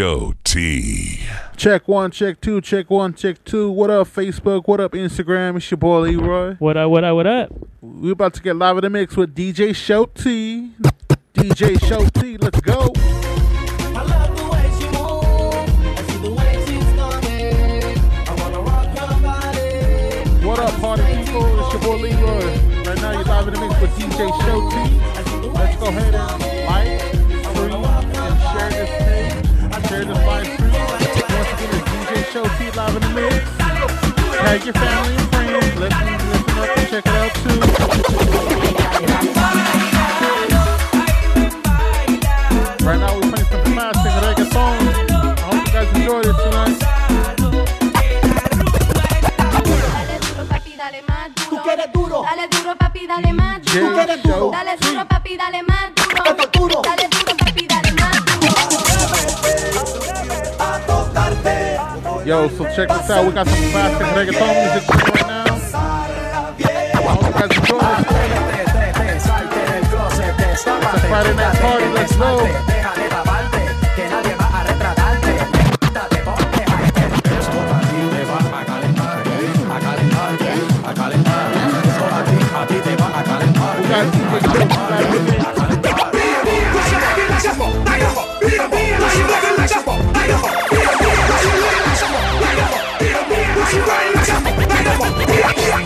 Show T. Check one, check two, check one, check two. What up, Facebook? What up, Instagram? It's your boy Leroy. What up, what up, what up? We're about to get live in the mix with DJ Show T. DJ Show T, let's go. What up, party people? It's your boy Leroy. Right now, you're live in the mix with DJ Show T. Let's go ahead and Show T live in the mix. Tag your family and friends. Listen, listen up and check it out too. Right now, we're playing some classic reggaeton. I hope you guys enjoyed it tonight. Tú quieres duro, dale duro papi, dale más duro. Show Dale duro papi, dale más Yo, so check this out. We got some classic reggaeton music right now. Hope you guys. It's a Friday night party. Let's go. Oh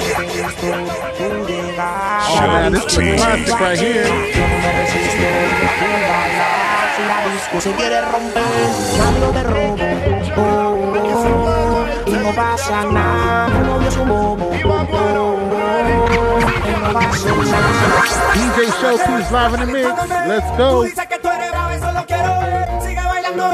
man, this is a classic right here. Se quiere romper, mando de robo. Oh, oh, y no pasa nada, mi novio es un bobo. Oh, oh, y no pasa nada. DJ Show T is live in the mix. Let's go. Dice que tú eres brava, eso lo quiero ver. Sigue bailando,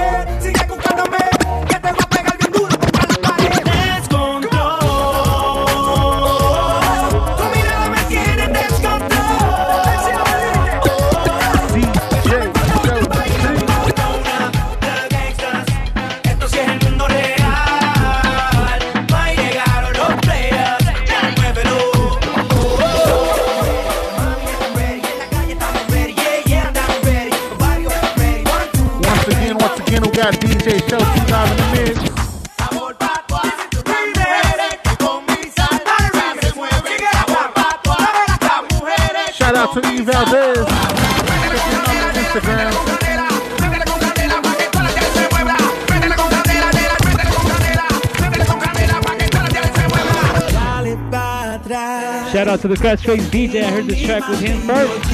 se mueva. Dale pa' atrás. Shout out to the Catchphrase DJ. I heard this track with him first.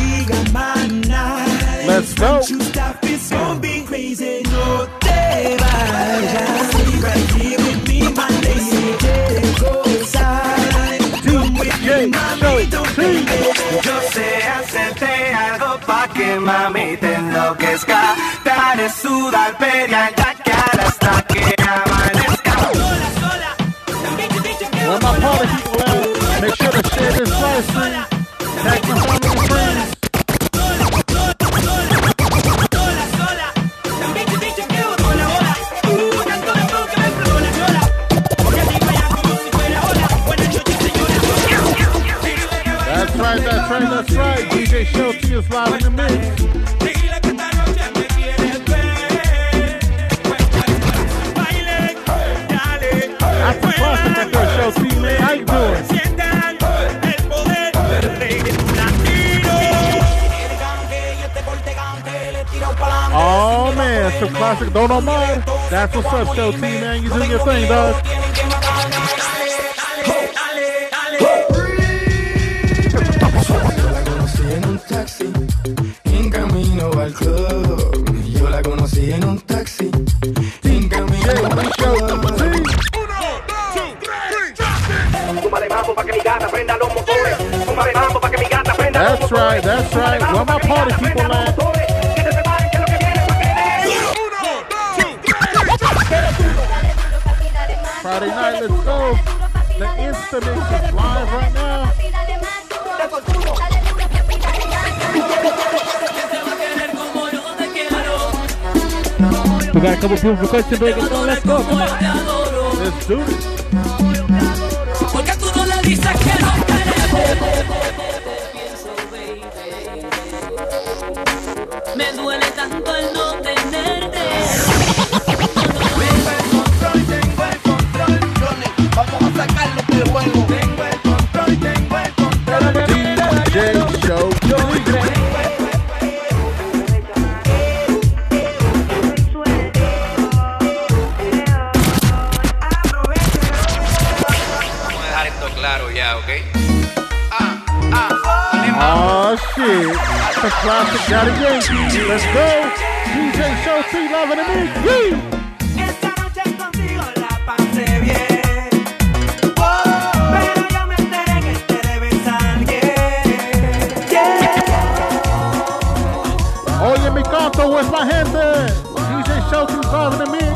Let's go. It. DJ Show T. pa' que mami te enloquezca. Te haré sudar, Show live in the mix. A man. Oh man, some classic Don't Know. That's what's up, Show T, man. You doing your thing, dog. That's right, that's right. Where my party people at? Friday night, let's go. The Insta Mix is live right now. We got a couple people requesting reggaeton. Let's go. Come on. Let's do it. claro ya, ¿ok? Ah, ah, oh, shit. That's a classic, got it, Let's go. DJ Show Love and Me. Yeah. Oye mi canto, es la gente. DJ Show 2000.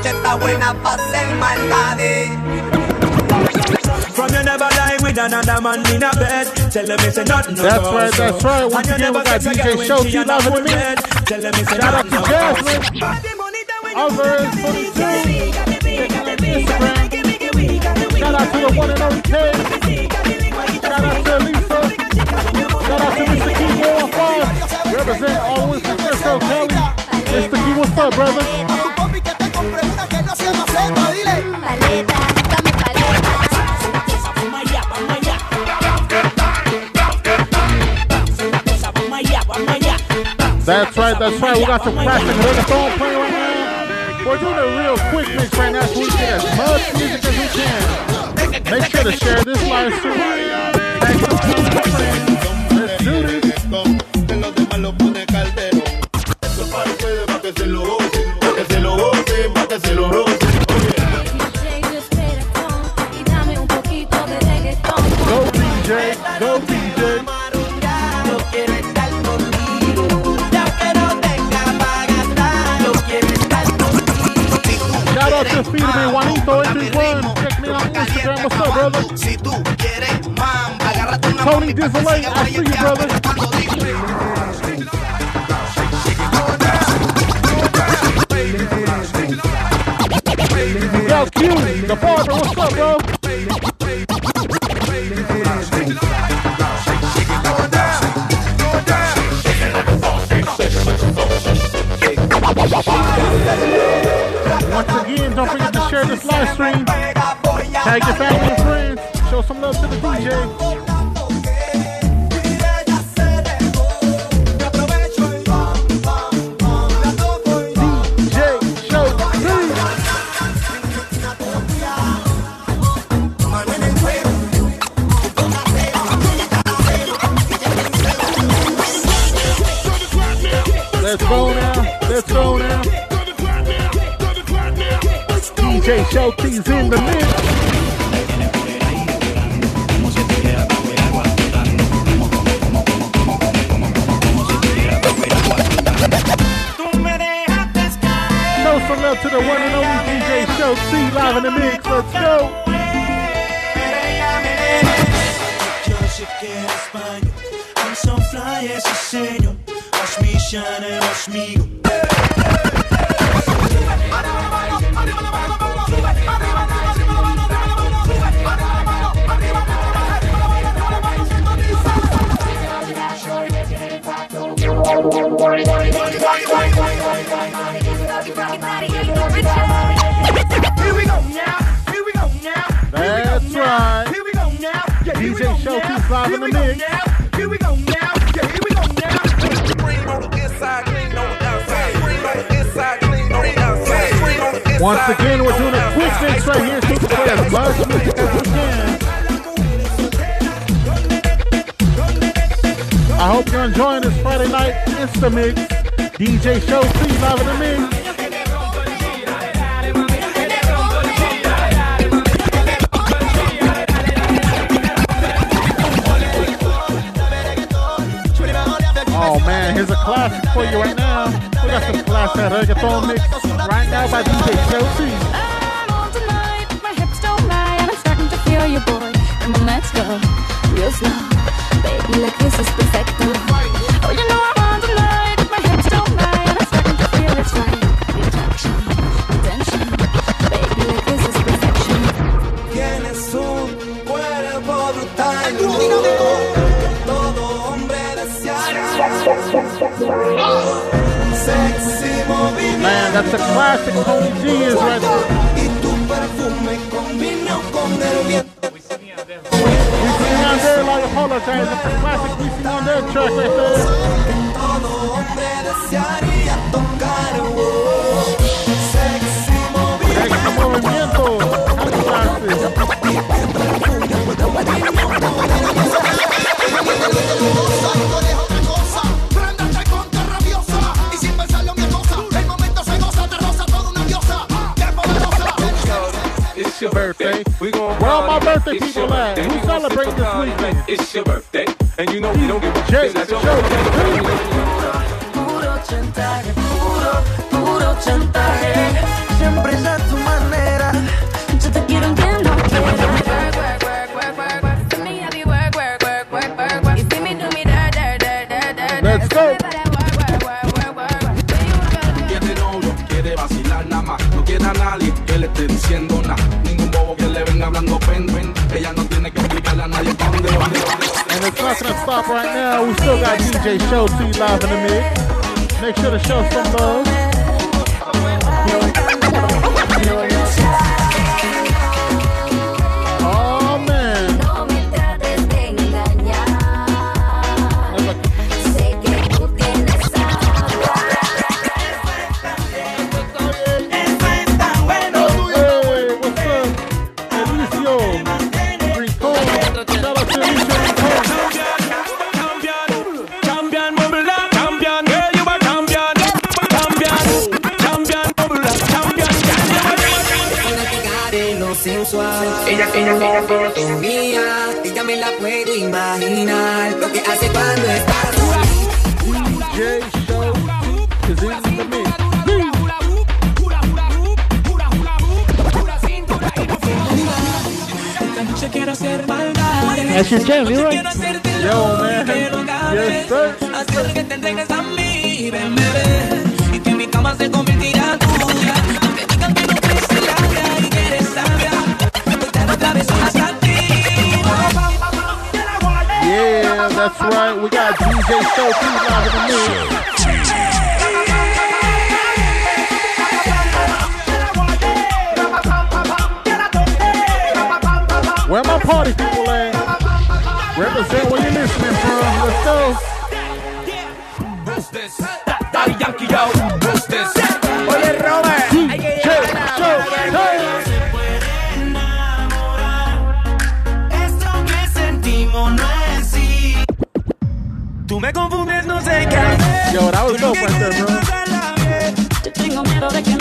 noche está buena pa' ser maldades. From you never lie with another man in a bed. Tell them it's a nothing. That's right, that's right. Once again, we got DJ Show, keep love with me. Tell it's a nothing. Shout out to Jasmine. Alvarez, 42. Instagram. Shout out to the one and only K. Shout out to Lisa. Shout out to Mr. Key 105. Represent always Mr. Kelly. Mr. Key, what's up, brother? That's right, that's right. We got some classic reggaeton playing right now. We're doing a real quick mix right now so we can get as much music as we can. Make sure to share this live stream. Thanks for you, Dizzle. I'll see you, brother. Now, Q, the barber, what's up, bro? Your birthday. And you know we don't give a fuck. That's your birthday. Live in the mix. Make sure to show some love.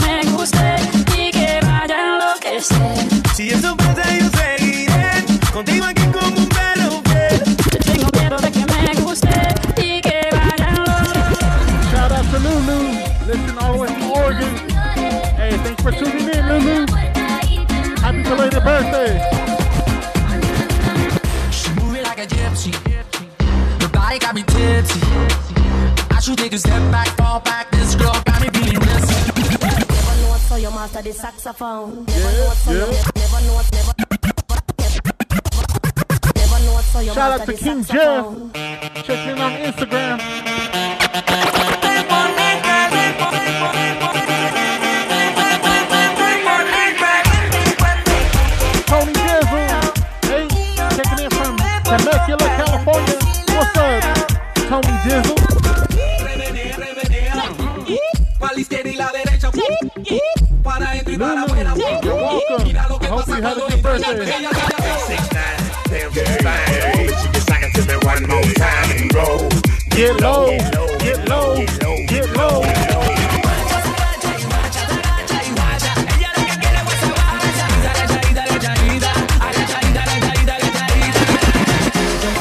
Me guste y que vaya a enloquecer. Si eso pasa, yo seguiré contigo aquí como un perro tengo miedo de que me guste y que vaya a enloquecer. Shout out to Lulu. Listen all the way from Oregon. Hey, thanks for tuning in, Lulu. Happy belated birthday. She moving like a gypsy. Got me tipsy. I should take a step back. So the saxophone. Never know so you yeah. never know never never know so you Shout out to King. Jeff. Check in on Instagram. Get low, get low, get low.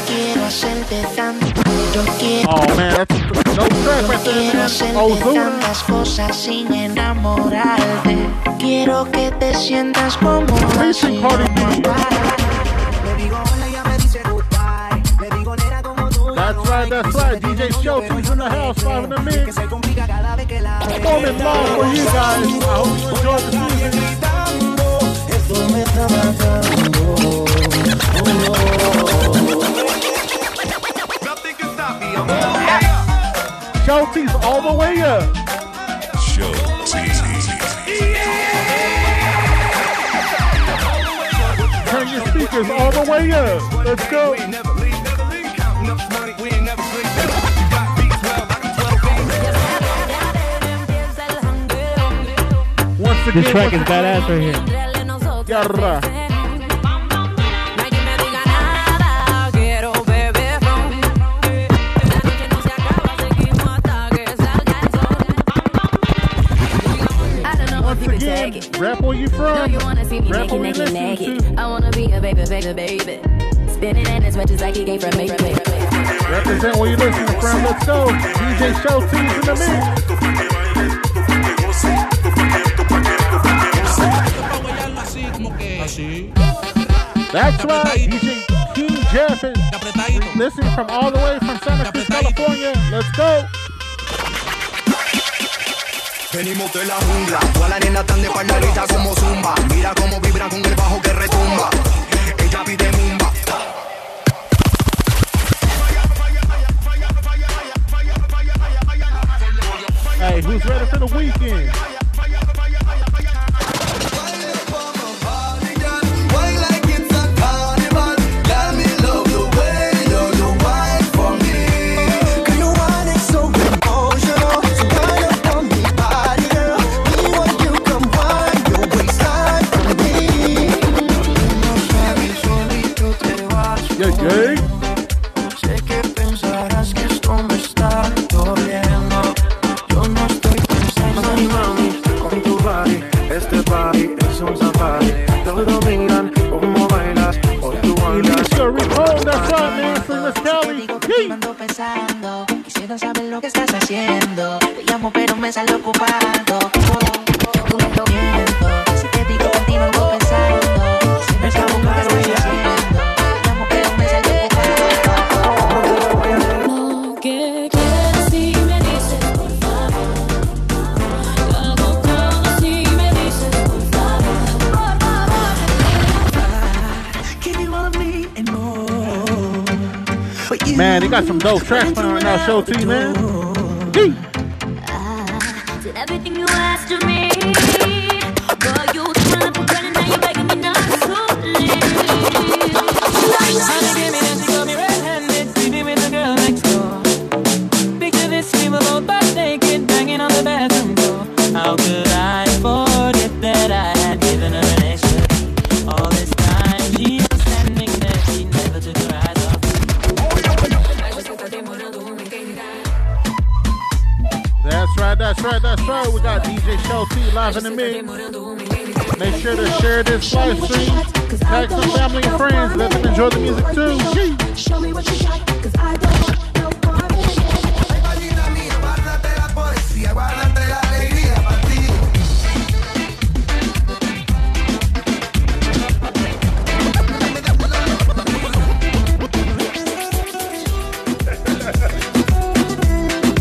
Quiero hacerte tanto, yo quiero Oh man, that's a dope track right there, Quiero man. hacerte Ozuna. tantas cosas sin enamorarte. Quiero que te sientas como Featuring Cardi B. That's right, that's right. DJ Showty's in the house, live in the mix. Performing live for you guys. I hope you enjoy the music. Esto me está matando. Nothing can stop me. I'm Showty's all the way up. Turn your speakers speakers all the way up. Let's go. Once again, this track is badass right here. Yarra. Once again, rap where you from. Rap where you listen be a baby. Spinning in as much as I can gain from me. Represent where you listening from. Let's go. DJ Show T's in the mix. That's right. DJ King Jeff is listening from all the way from Santa Cruz, California. Let's go. Venimos de la jungla, todas las nenas están de como zumba. Mira cómo vibran con el bajo que retumba. Hey, who's ready for the weekend? some dope tracks on our show to man. Peace.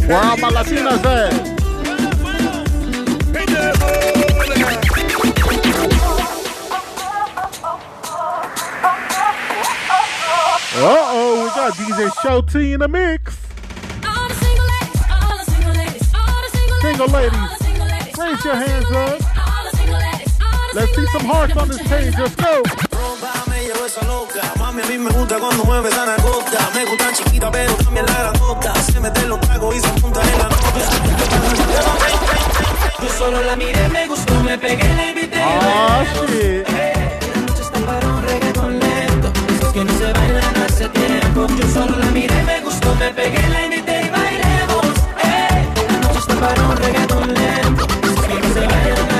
Where all my Latinas at? Uh oh, we got DJ Show T in the mix. All the single ladies, all the single ladies, all the single Single ladies, raise your hands up. Let's see some hearts on this page. Let's go. Esa loca, mami a mí me gusta cuando mueve esa nalgota Me gusta chiquita pero también la grandota Se mete en los tragos y se apunta en la nota Yo solo la miré, me gustó, me pegué, la invité. Ah, shit. La noche está para un reggaetón lento. Esos que no se bailan hace tiempo. Yo solo la miré, me gustó, me pegué, la invité y bailemos. Ey, la noche está para un reggaetón lento. Esos que no se bailan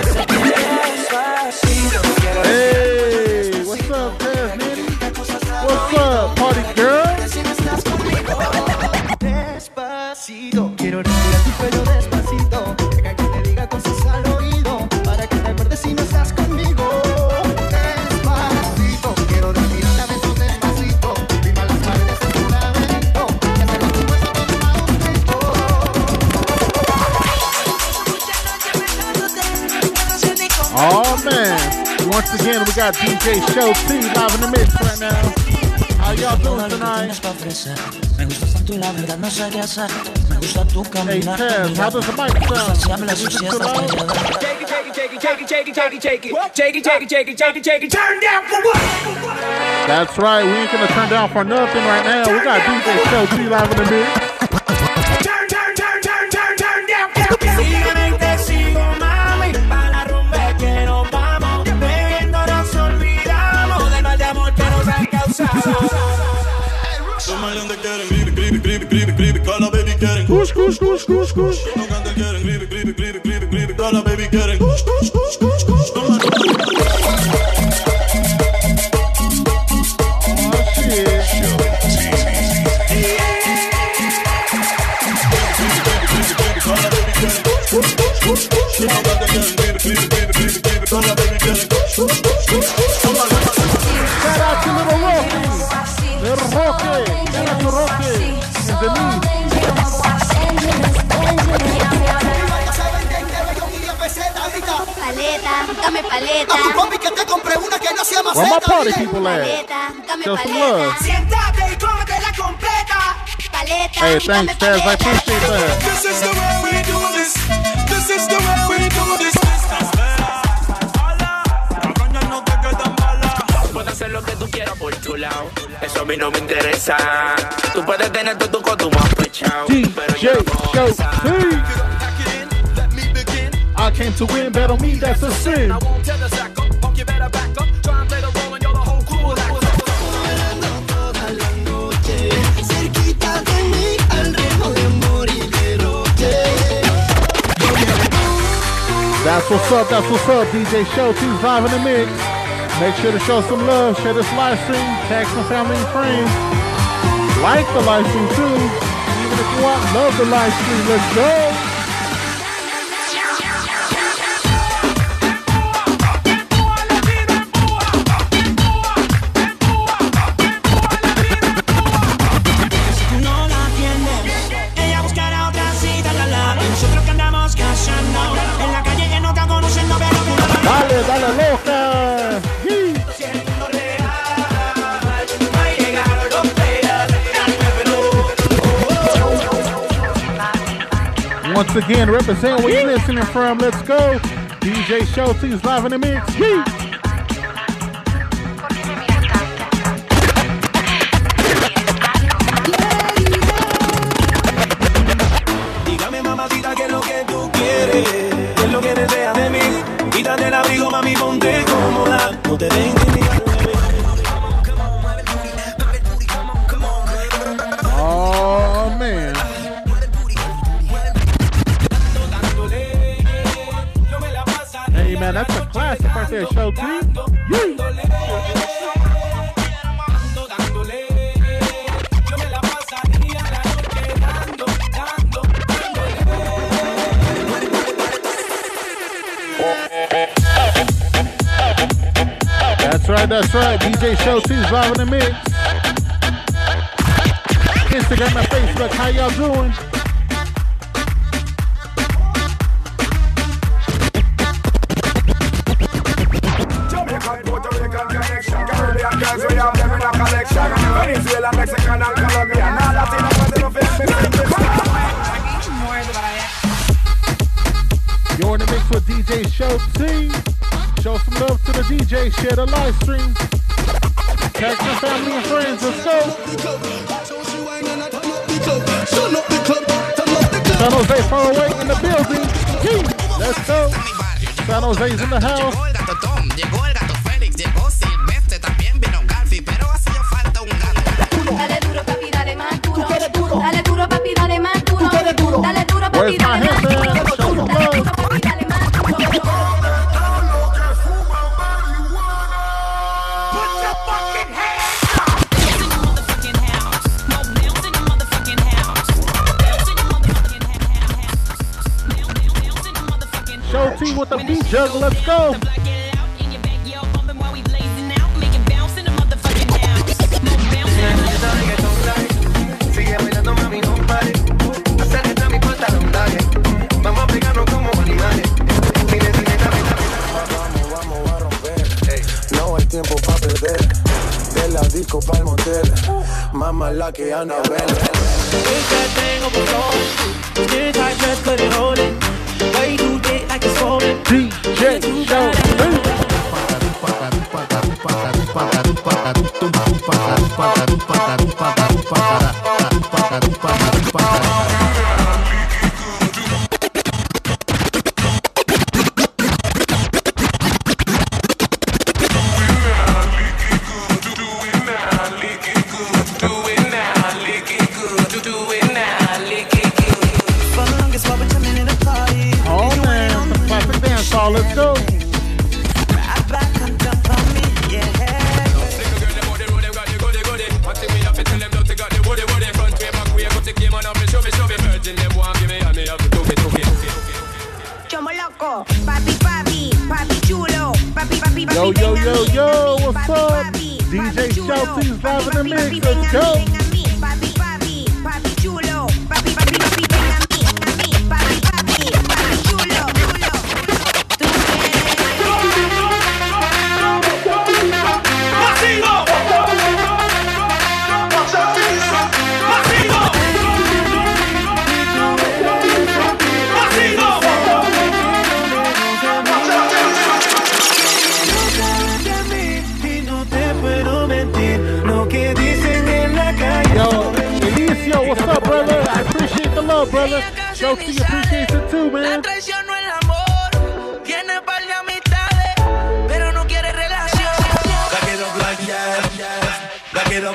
again, got DJ Show T live in the mix right now. How y'all doing tonight? Me gustas tanto y la verdad no sé qué hacer. Me gusta tu Hey caminar. Taz, how does the mic sound? Si hablas Is o it si too estás loud? callada. It, shake it, shake it, shake it, shake it, shake it, shake it, shake it, shake it, shake it, shake it, shake it. Turn down for what? That's right. We ain't gonna turn down for nothing right now. We got DJ Show T live in the mix. luz, luz, luz. Dame paleta. A tu papi que te compré una que no sea más Where my party people at? Paleta, dame paleta. love. Siéntate y cómetela completa. Paleta, Hey, dame thanks, Taz. I appreciate that. This is the way we do this. This is the way we do this. Puedo hacer lo que tú quieras por tu lado. Eso a mí no me interesa. Tú puedes tener todo tu coto más pechado. Pero yo no I came to win, bet on me, that's a sin. Cerquita de mí, al ritmo de amor y derroche. That's what's up, that's what's up. DJ Show T's live in the mix. Make sure to show some love, share this live stream, tag some family and friends. Like the live stream too. Even if you want, love the live stream. Let's go. Once again, represent where you're listening from. Let's go. DJ Show T's live in the mix. Yee. Dígame, mamacita, That's right. DJ Show T's live in the mix. Instagram and Facebook, how y'all doing? You're in the mix with DJ Show T. Show some love DJ. Share the live stream. Tag some family and friends. Let's go. San Jose far away in the building. Let's go. San Jose's in the house. Llegó el gato Félix, llegó Silvestre, también vino Garfi, pero hacía falta un gato. Dale duro, papi, dale más duro. Dale duro, papi, dale más duro. Dale duro, papi, Where's my dale a mi pantalón, dale. Vamos a pegarnos como animales. Dile, dile, dame, dame. Vamos, vamos a romper. Ey, No hay tiempo para perder. De la disco para el motel. Mamá la que Anabel. patatú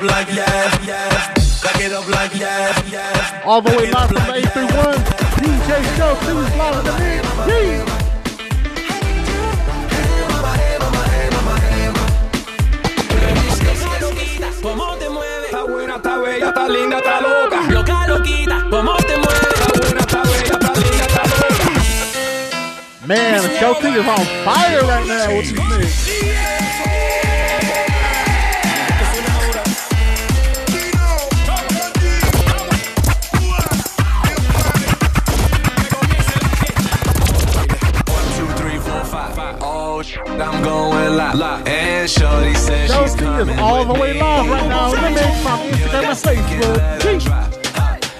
like yes, yes. Back it up like yes, yes. All the way live from the 831. DJ Shelty's live in the mix. Yee. ¿Cómo te mueves? Está buena, está linda, está loca. Loca, loquita, ¿cómo te mueves? Está buena, está bella, está linda, está loca. Man, Shelty is on fire right now with this mix. I'm going live. And Shorty says she's coming is all the way live right now the mix from Instagram and Facebook.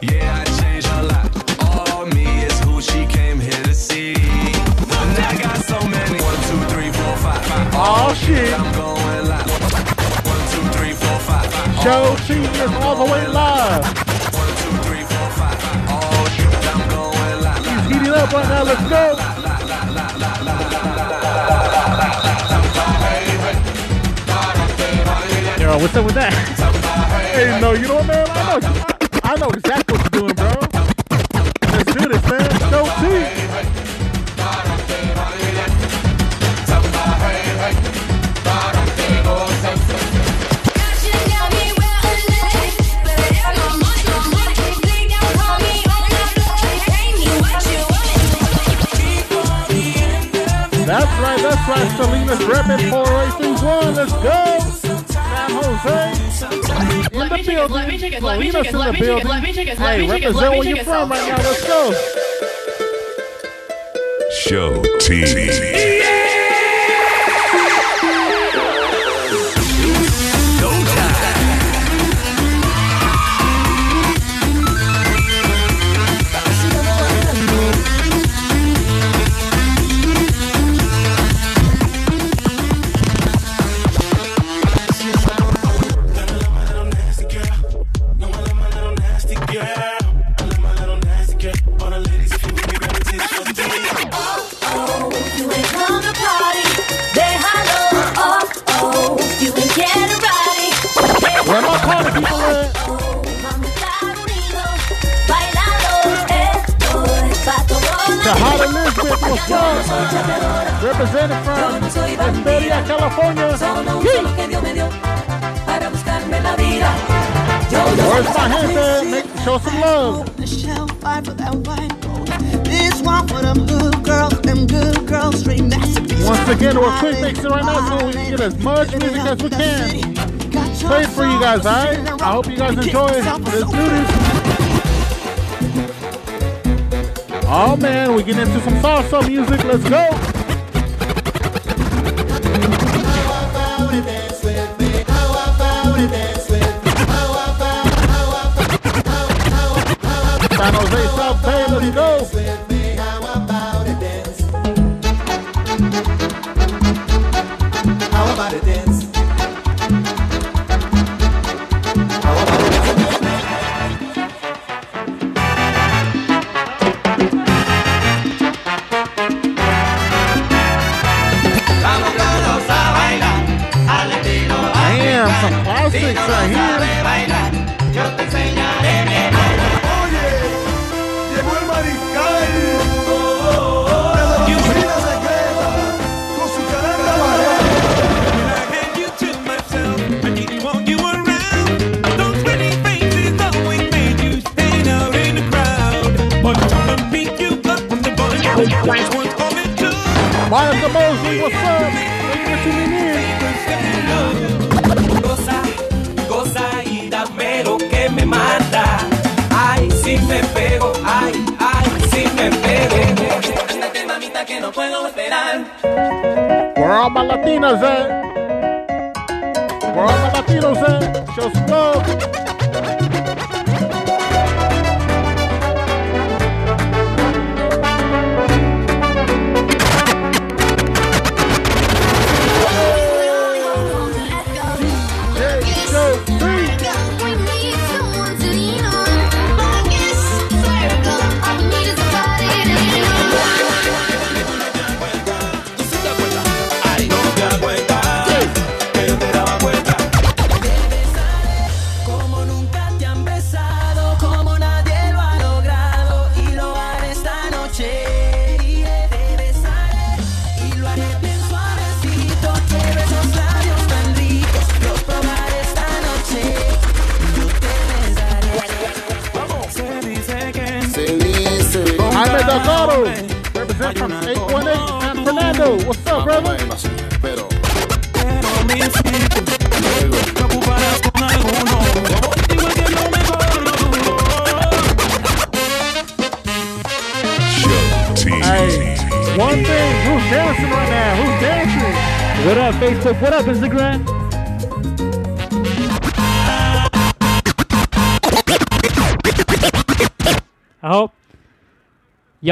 Yeah, I changed her life. All me is who she came here to see. And I got so many. One, two, three, four, five. Oh, shit. I'm going live. One, two, three, four, five. Shelty is all the way live. One, two, three, four, five. Oh, shit, I'm going live. He's heating up right now. Let's go. What's up with that? Hey, no, you know what, man? I know, I know exactly what you're doing, bro. Let's do this, man. Shelty. That's right, that's right. Selena's repping 481. Let's go. San Jose. In the building. let me check it, let me check it, let me check it, let me check it, Hey, me check it, represent where you're from so- right now. Let's go. Show T. para buscarme la vida. Where's my gente? Make, show some love. Once again, we're quick mixing right now so we can get as much music as we can. Play for you guys, alright? I hope you guys enjoy. Let's do this. Oh man, we get into some salsa music. Let's go.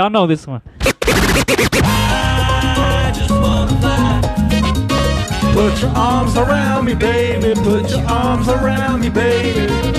Y'all know this one. Put your arms around me, baby. Put your arms around me, baby.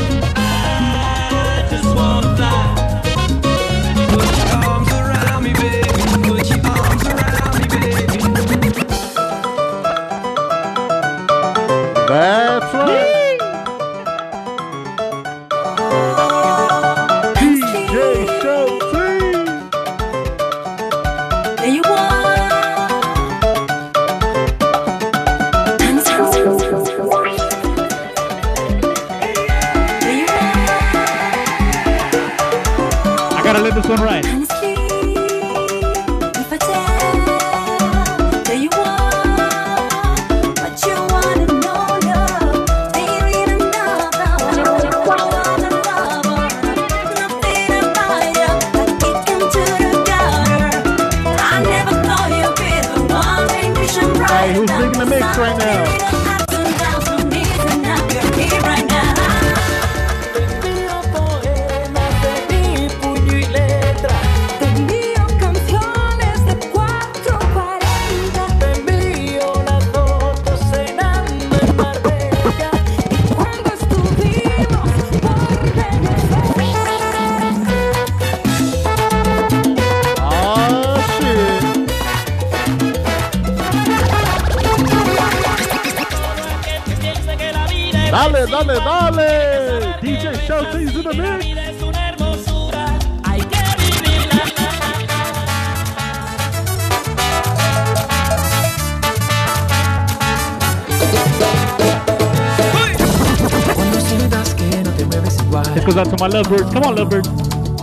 This goes out to. Come on, lovebirds.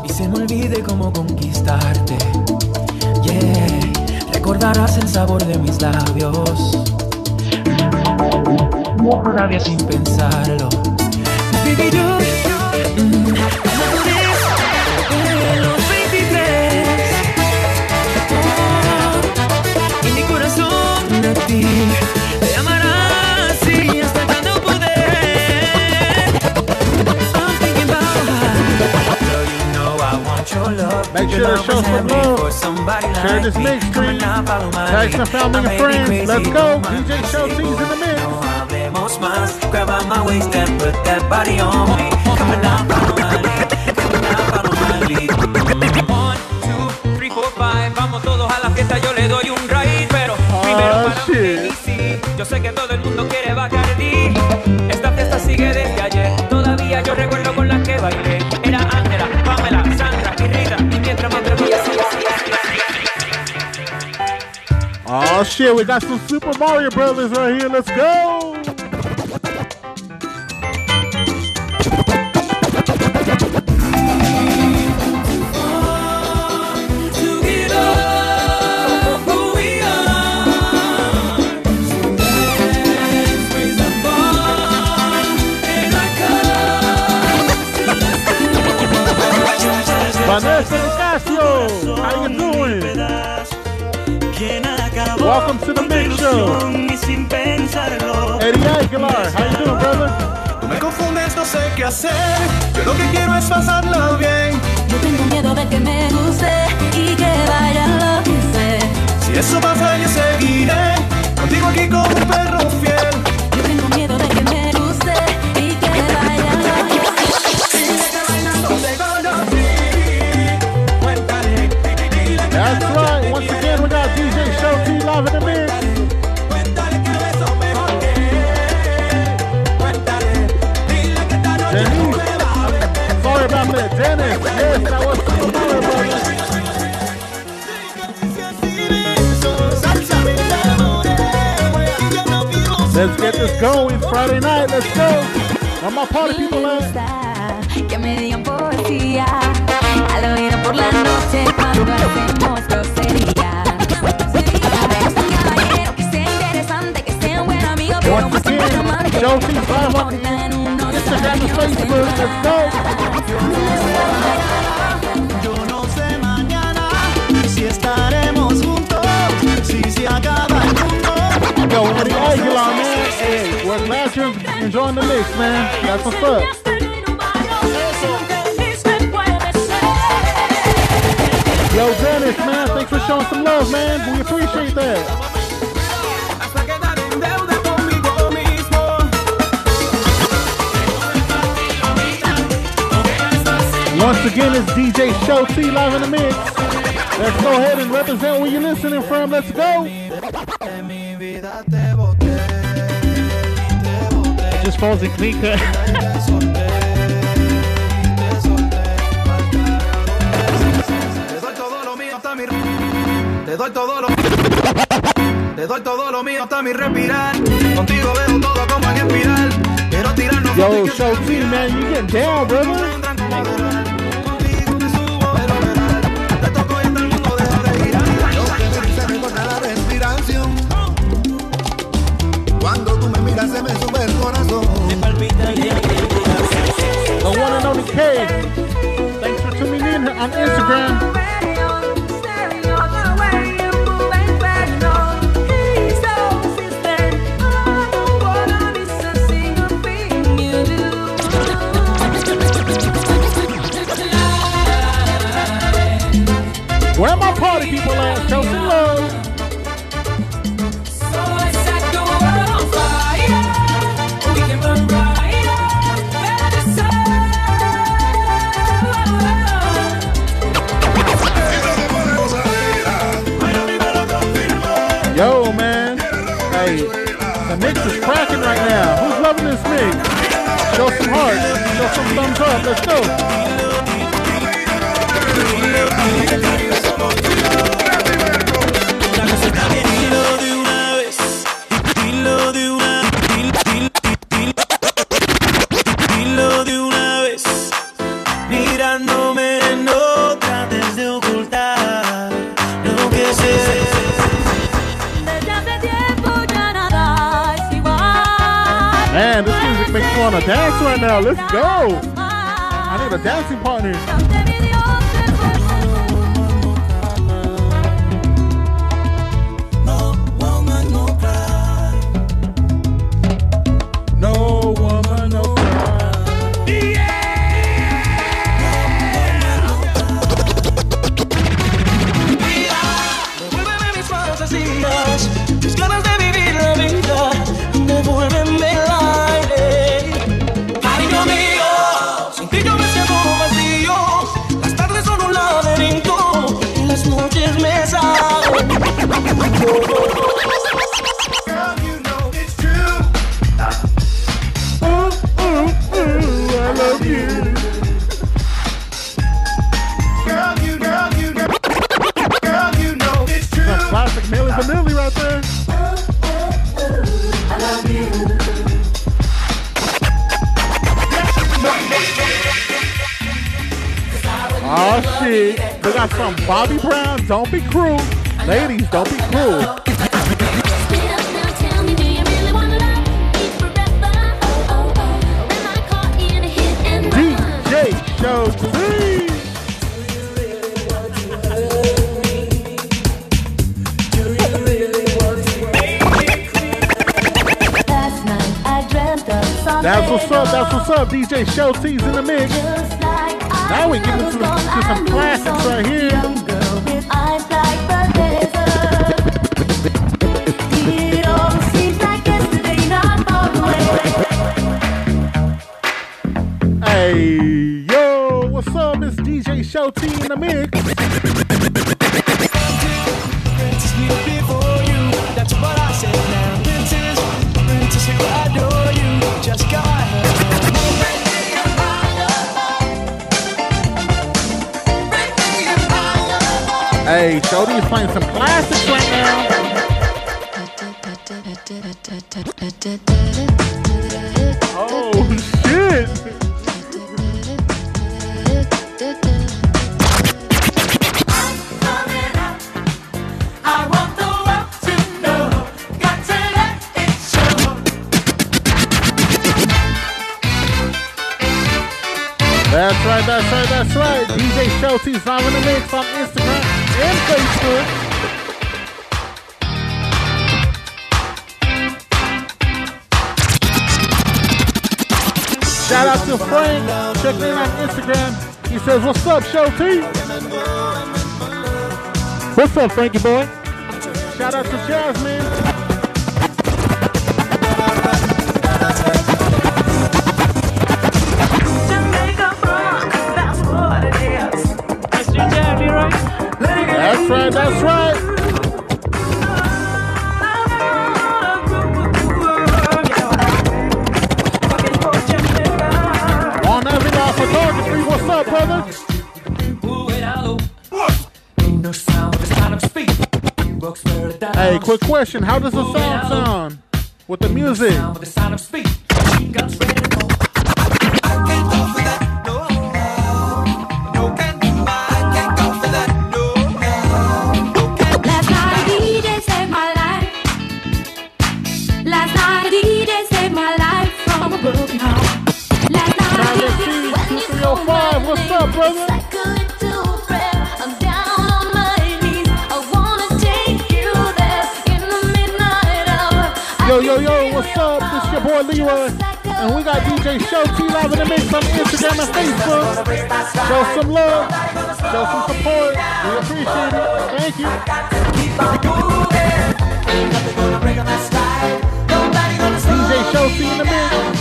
Y se me olvide cómo conquistarte. Yeah. Recordarás el sabor de mis labios. Sin pensarlo. Baby, yo. Make sure to show some love. Share this mix stream. Tag some family and friends. Let's go. DJ Show in the mix. Grab out my waist and put that body on me. Come and now follow my lead. Come and now follow my lead. One, two, three, four, five. Vamos todos a la fiesta. Yo le doy un raid, pero primero ah, para mí. sí. Yo sé que todo el mundo quiere bajar Bacardi. Esta fiesta sigue desde ahí. Oh shit, we got some Super Mario Brothers right here. Let's go. Hacer. Yo lo que quiero es pasarlo bien. Yo tengo miedo de que me guste y que vaya lo que sé. Si eso pasa, yo seguiré contigo aquí como un perro going. Friday night. Let's go. Where my party people at? que me digan poesía al oído por la noche cuando hacemos grosería. Caballero que sea interesante, que sea un buen amigo, pero más again, importante, Show T Instagram and Facebook. Let's go. Yo no sé mañana si estaremos juntos, si se acaba el mundo. Yo, man. Hey, we're glad you're enjoying the mix, man. That's what's up. Yo, Dennis, man, thanks for showing some love, man. We appreciate that. Once again, it's DJ Show T live in the mix. Let's go ahead and represent where you're listening from. Let's go. Falls in clean cut. Te doy todo lo mío hasta mi Te doy todo lo Te doy todo lo mío hasta mi respirar. Contigo veo todo como en espiral. Quiero tirarnos Yo, Show T, man, you getting down, brother. Se me sube el corazón. Me palpita The one and only K. Thanks for tuning in on Instagram. Where my party people at? Show some love. Mix is cracking right now. Who's loving this mix? Show some heart. Show some thumbs up. Let's go. Man, this music makes me want to dance right now. Let's go. I need a dancing partner. Bobby Brown, don't be cruel. Ladies, don't be cruel. DJ Joe That's what's up, that's what's up. DJ Show T's in the mix. Now we get into some classics right here. Shout out to Frank, checking in on Instagram. He says, What's up, Show T? What's up, Frankie boy? Shout out to Jasmine. That's right, that's right. Hey, quick question. How does the song sound with the music? Yo, yo, yo, what's up? This your boy Leroy. And we got DJ Show T live in the mix on Instagram and Facebook. Show some love. Show some support. We appreciate it. Thank you. DJ Show T in the mix.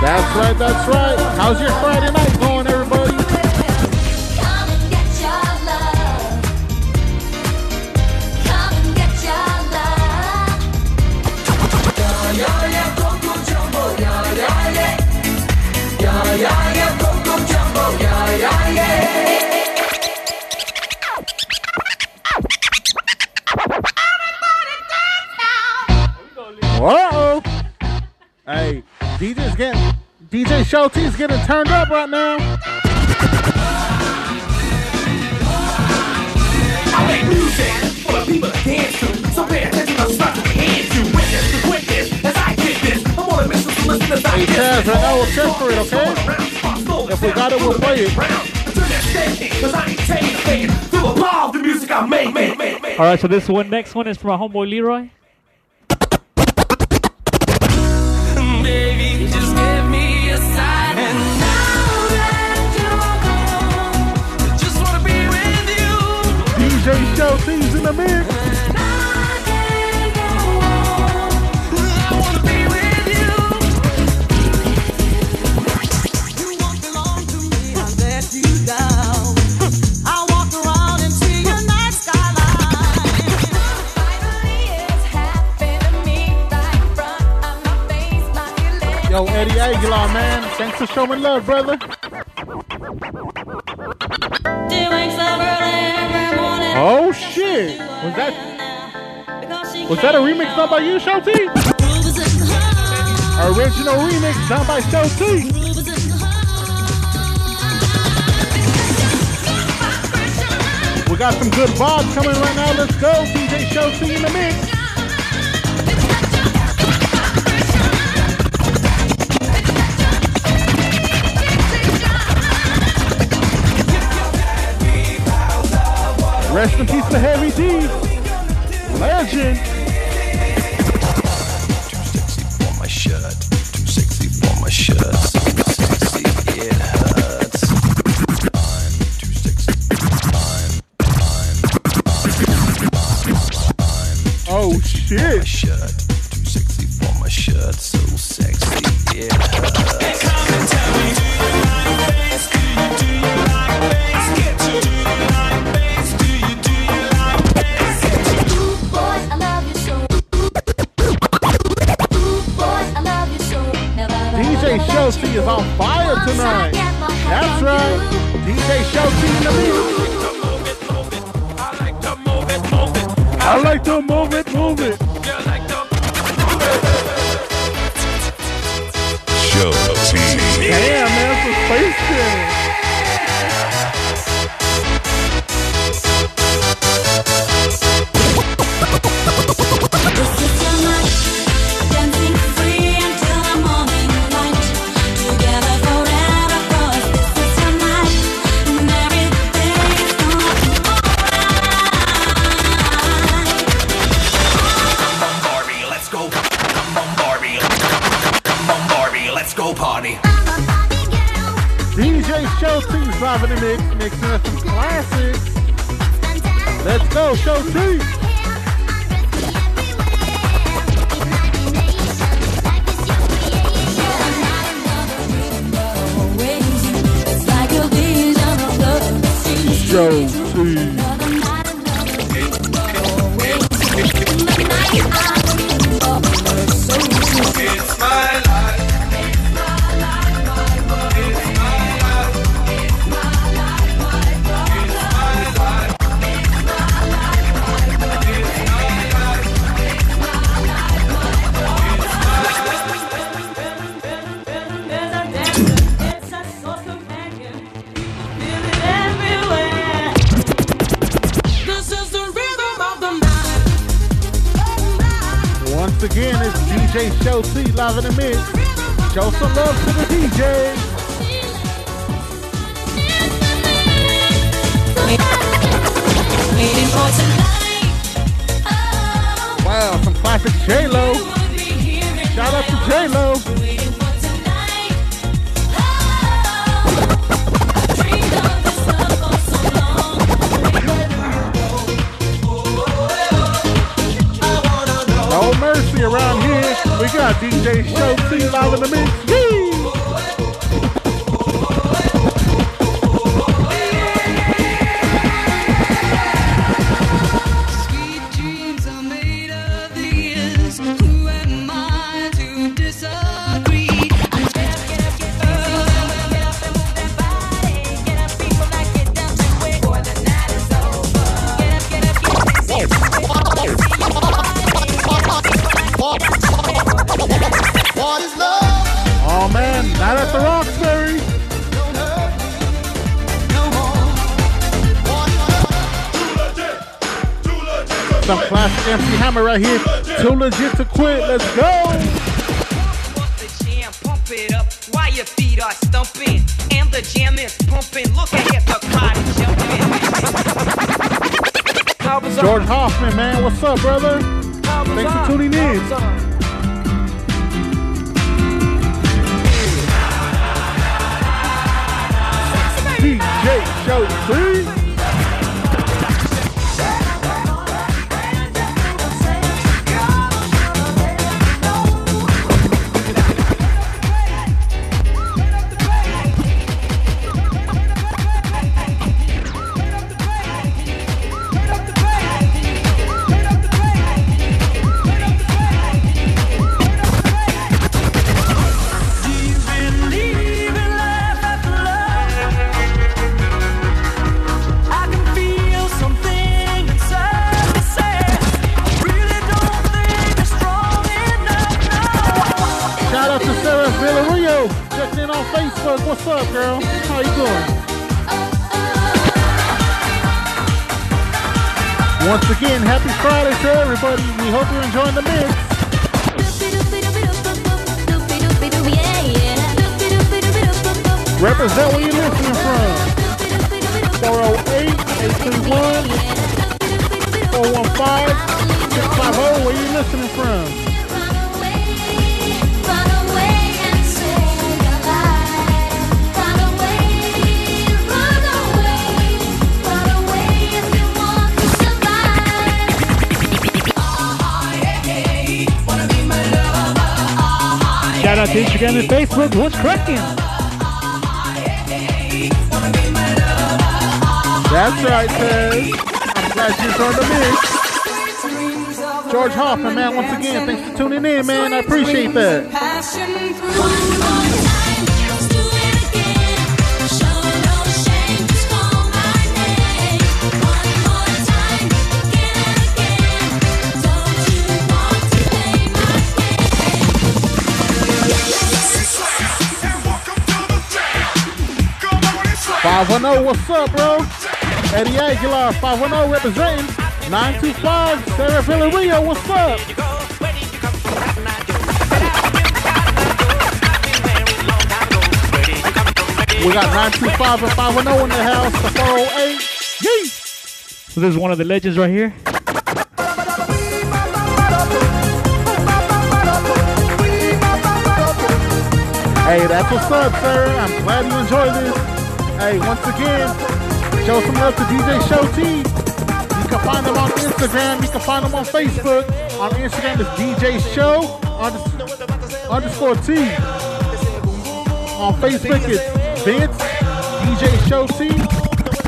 That's right, that's right. How's your Friday night going, DJ Show T's getting turned up right now. I make music for the people to dance to. So pay attention to stuff in your hands to witness the quickness as I get this. I'm on a mission to listen as I Hey, get Taz, this. right now we'll check for it, okay? If we got it, we'll play it. Make, make, make. All right, so this one, next one is from our homeboy Leroy. Baby, DJ Show in the mix. Yo, Eddie Aguilar, man. Thanks for showing love, brother. Oh shit! Was that was that a remix done by you, Show T? Original remix done by Show T. We got some good vibes coming right now. Let's go, DJ Show T in the mix. Rest in peace to Heavy D. Legend. Classics. Let's go, show It's like a DJ Show T live in the mix. Show some love to the DJ. Wow, some classic J Lo. Shout out to J Lo. No mercy around here. We got DJ Show T live in the mix. MC Hammer right here. Too legit to quit. Let's go. Jordan Hoffman, man, what's up, brother? Thanks for tuning in. DJ Show T. 510 representing 925 Sarah Villa What's up? We got 925 and 510 in the house, the 408. Yee! So there's one of the legends right here. Hey, that's what's up, sir. I'm glad you enjoyed this. Hey, once again, Show some love to DJ Show T. You can find him on Instagram. You can find him on Facebook. On Instagram is DJ Show underscore T. On Facebook it's Vince DJ Show T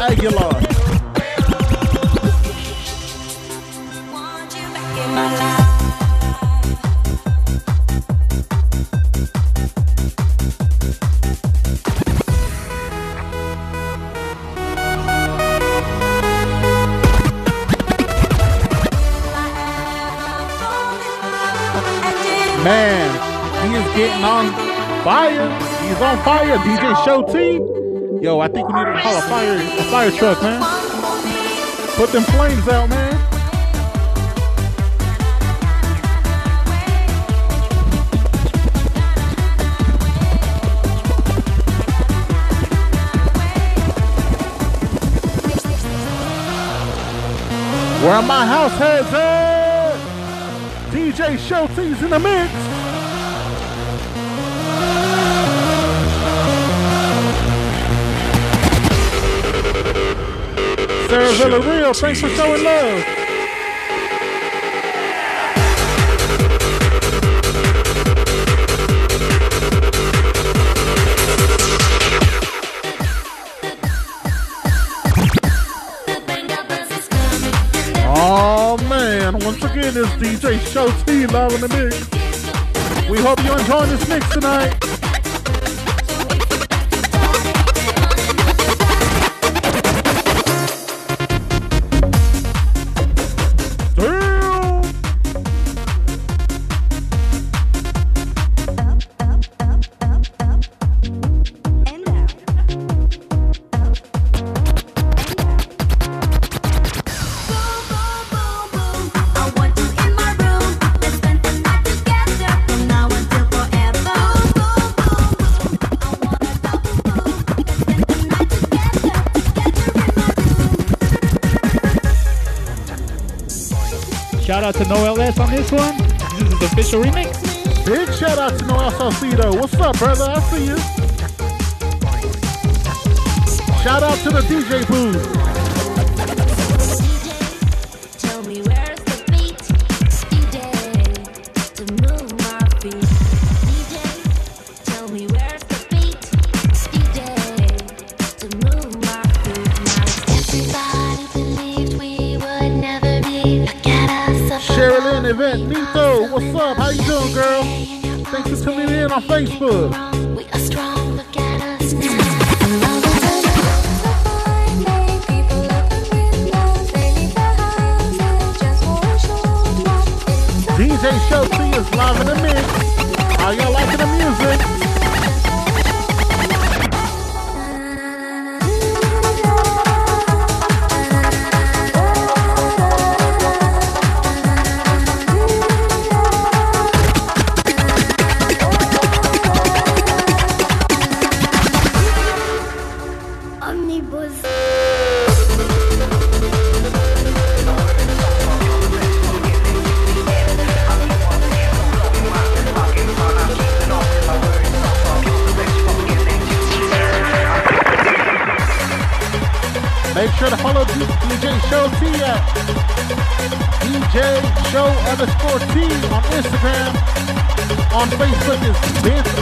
Aguilar. fire. He's on fire. DJ Show Team. Yo, I think we need to call a fire a fire truck, man. Put them flames out, man. Where my house has at? DJ is in the mix. there's Ella Real. Thanks for showing love. Oh man, once again, it's DJ Show T live in the mix. We hope you're enjoying this mix tonight. on this one. This is the official remix. Big shout out to Noel Salcido. What's up, brother? I see you. Shout out to the DJ booth. my Facebook. DJ Chelsea is live in the mix. Are y'all liking the music? Is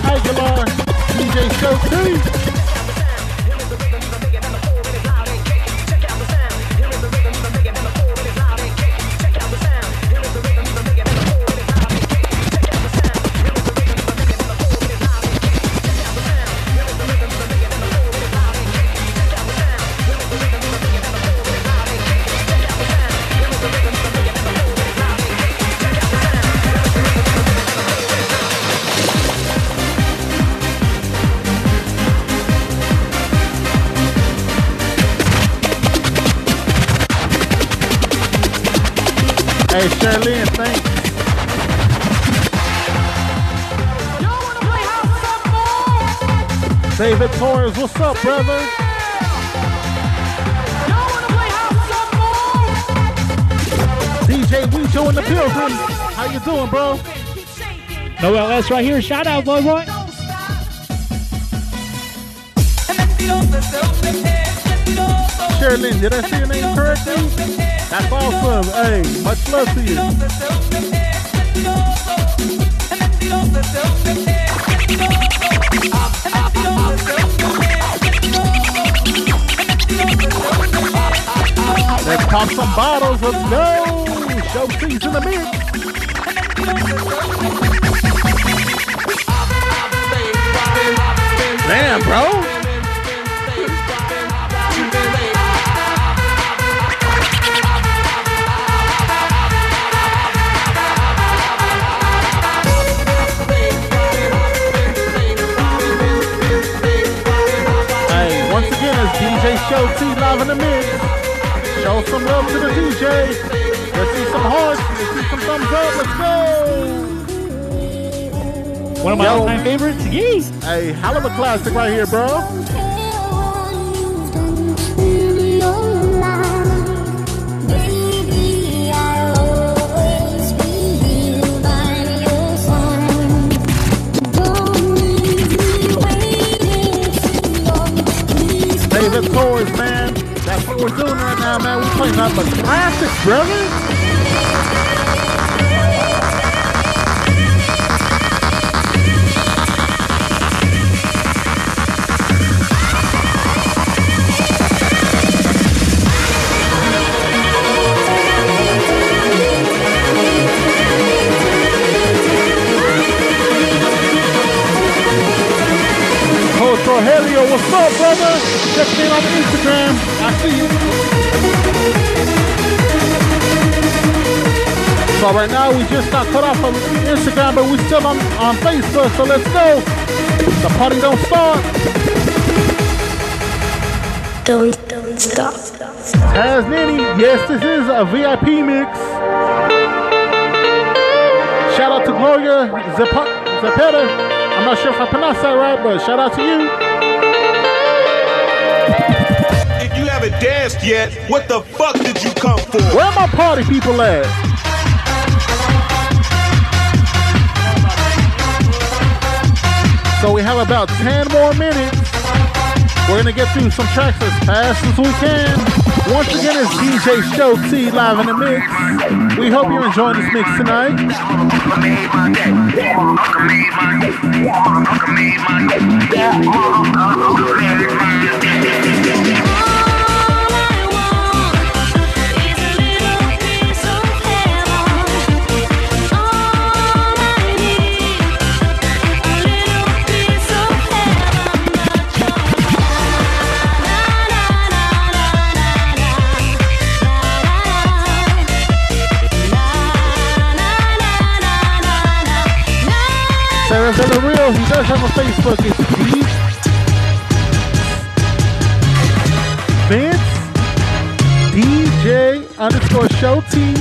right here. Shout out, boy, boy. Sherilyn, did I say your name correctly? That's awesome. Hey, much love to you. Let's pop some bottles. Let's go. Show things in the mix. Damn, bro. Hey, once again, it's DJ Show T live in the mix. Show some love to the DJ. Let's see some hearts. Let's see some thumbs up. Let's go. One of my all-time favorites. Yee. Hey, hell of a classic right here, bro. David Torres, man. That's what we're doing right now, man. We're playing nothing but classics, brother. Rogelio, what's up, brother? Check me in on Instagram. I see you. So right now we just got cut off on Instagram, but we still on, on Facebook. So let's go. The party don't start. Don't, don't stop. As Nanny, yes, this is a VIP mix. Shout out to Gloria Zep- Zepeda. I'm not sure if I pronounced that right, but shout out to you. Haven't danced yet, what the fuck did you come for? Where my party people at? So we have about 10 more minutes. We're gonna get through some tracks as fast as we can. Once again, it's DJ Show T live in the mix. We hope you're enjoying this mix tonight. Sarah does have a Facebook. It's D Vince DJ underscore show T.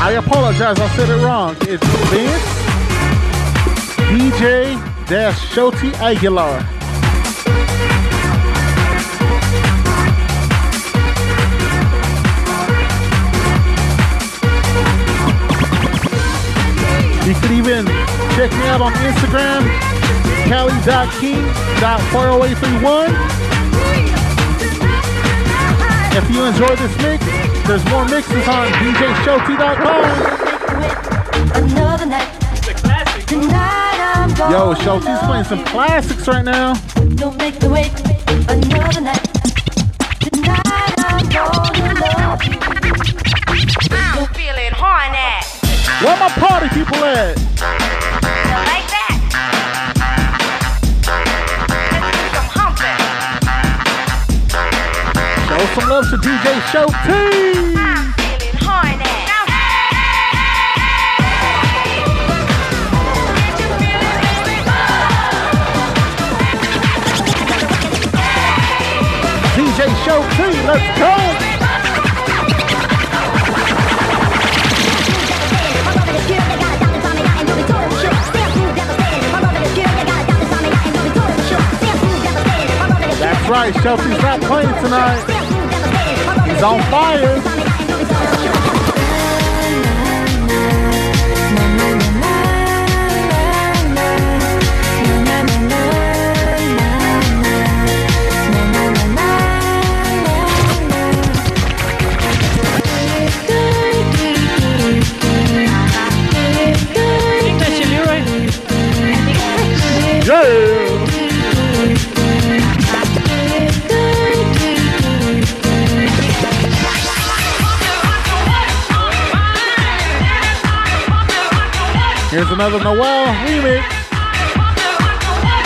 I apologize, I said it wrong. It's Vince DJ dash show T Aguilar. You could even check me out on Instagram Cali.King.40831. If you enjoy this mix, there's more mixes on DJShowT.com. Another night. Tonight I'm going Yo, Show T's playing some classics right now. Don't make me wait another night. Tonight I'm gonna love you. Where my party people at? Like that. Let's do some humping. Show some love to DJ Show T. Feeling horny. DJ Show T, let's go. Right, Chelsea's not playing tonight. He's on fire. Yeah. Here's another Noel remix.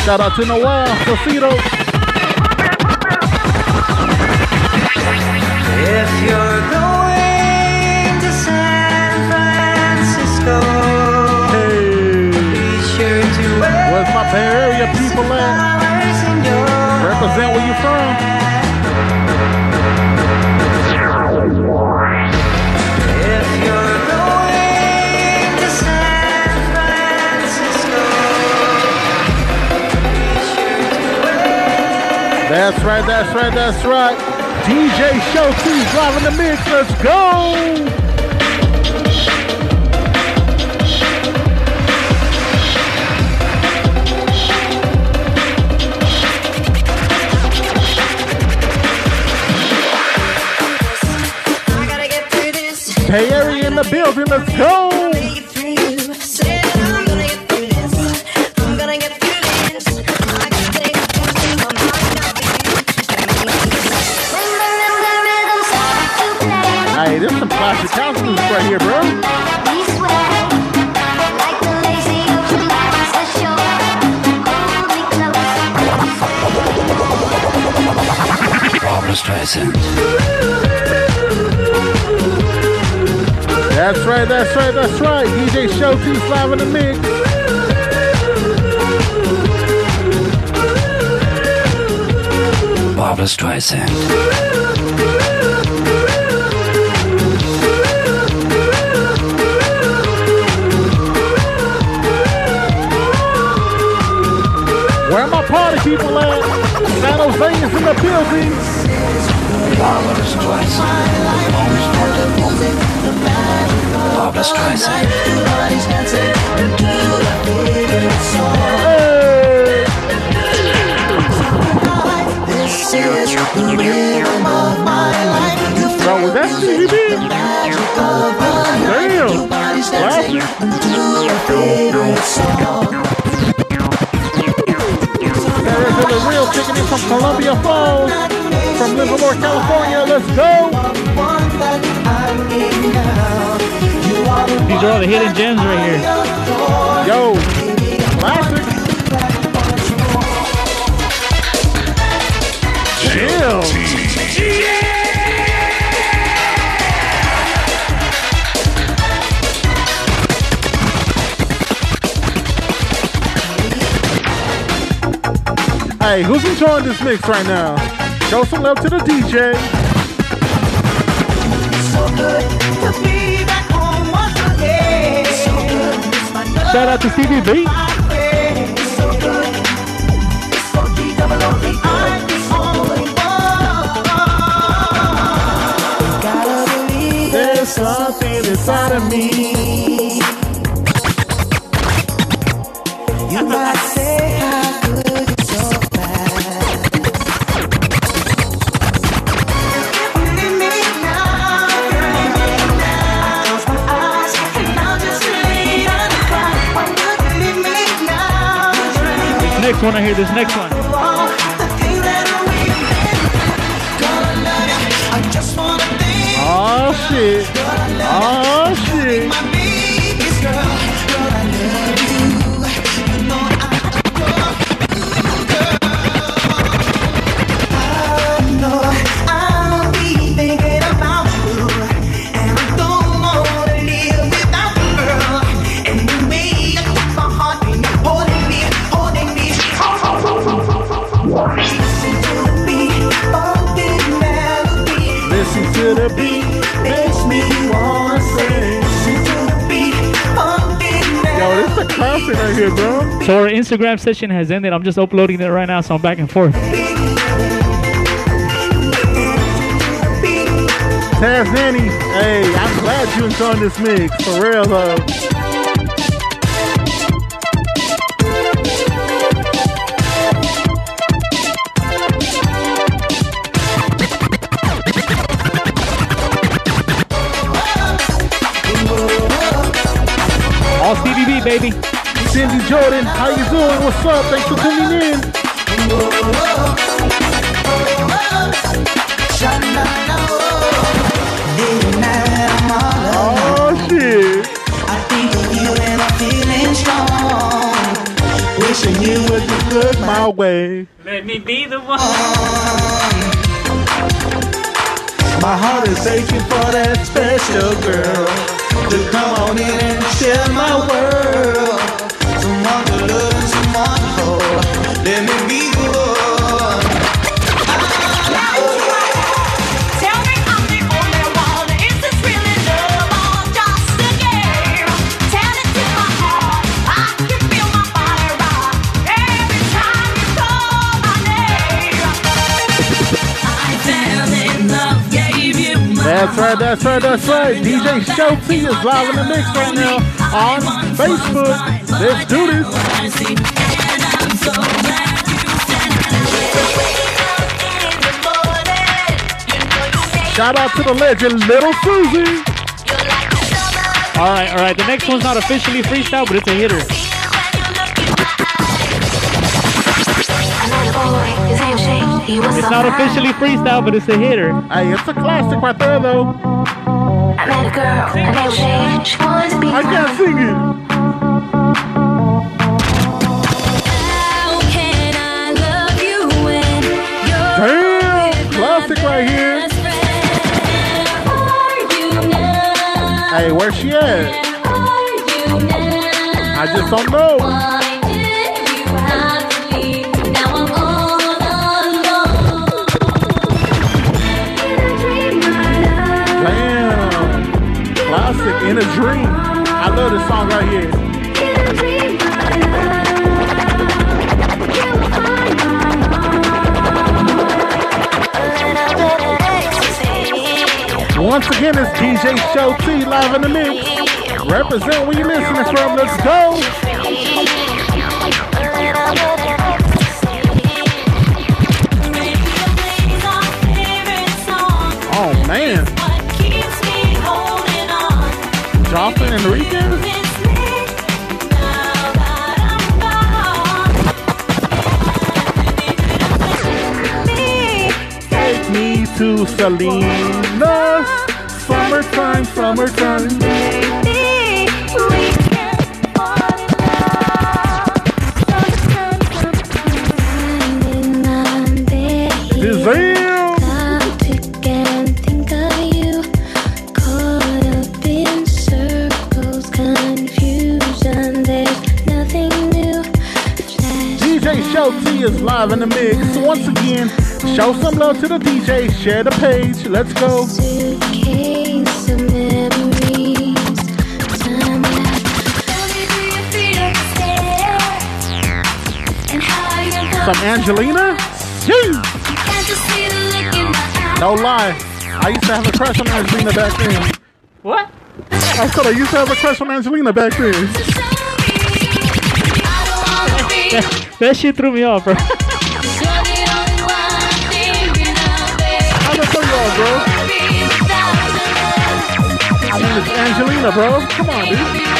Shout out to Noel Cecito. If you're going to San Francisco, be sure to Where's my Bay Area people at? flowers in your Represent where you from. That's right, that's right, that's right. DJ Show T driving the mix. Let's go. Bay Area in the building. Let's go. Streisand. That's right, that's right, that's right. DJ Show T's live in the mix. Barbra Streisand. Where my party people at? San Jose is in the building. Barbra Streisand. Barbra Streisand. This is the rhythm of my life. You Bro, was that CBB? Damn. Classic. your favorite song. There is the real chicken in from Columbia Falls. From Livermore, California. Let's go. These are all the hidden gems right here. Yo, classic. Chill. Hey, who's enjoying this mix right now? Show some love to the DJ. Shout out to Stevie B. Something inside of me. You might say want to hear this next one. Bro. So our Instagram session has ended. I'm just uploading it right now, so I'm back and forth. Taz Nanny, hey, I'm glad you enjoyed this mix. For real though. All CBB, baby. Cindy Jordan, how you doing? What's up? Thanks for tuning in. Oh shit. I think of you and I'm feeling strong. Wishing you would just look my way. Let me be the one. My heart is aching for that special girl to come on in and share my world. To love someone. Let me be That's right, that's right, that's right. DJ Show T is live in the mix right now on Facebook. Let's do this. Shout out to the legend, Little Susie. All right, all right. The next one's not officially freestyle, but it's a hitter. It's not officially freestyle, but it's a hitter. Hey, it's a classic right there, though. I met a girl, her name Shane. She wanted to be I can't sing it. How can I love you when you're Damn, classic right here. Hey, where's she at? I just don't know. In a dream. I love this song right here. Once again, it's DJ Show T live in the mix. Represent where you listening from. Let's go. And Enriquez. Take me to Salinas. Summertime, summertime. The mix. Once again, show some love to the DJ. Share the page. Let's go. Some Angelina? No lie. I used to have a crush on Angelina back then. What? I said I used to have a crush on Angelina back then. That shit threw me off, bro. bro. My name is Angelina, bro. Come on, dude.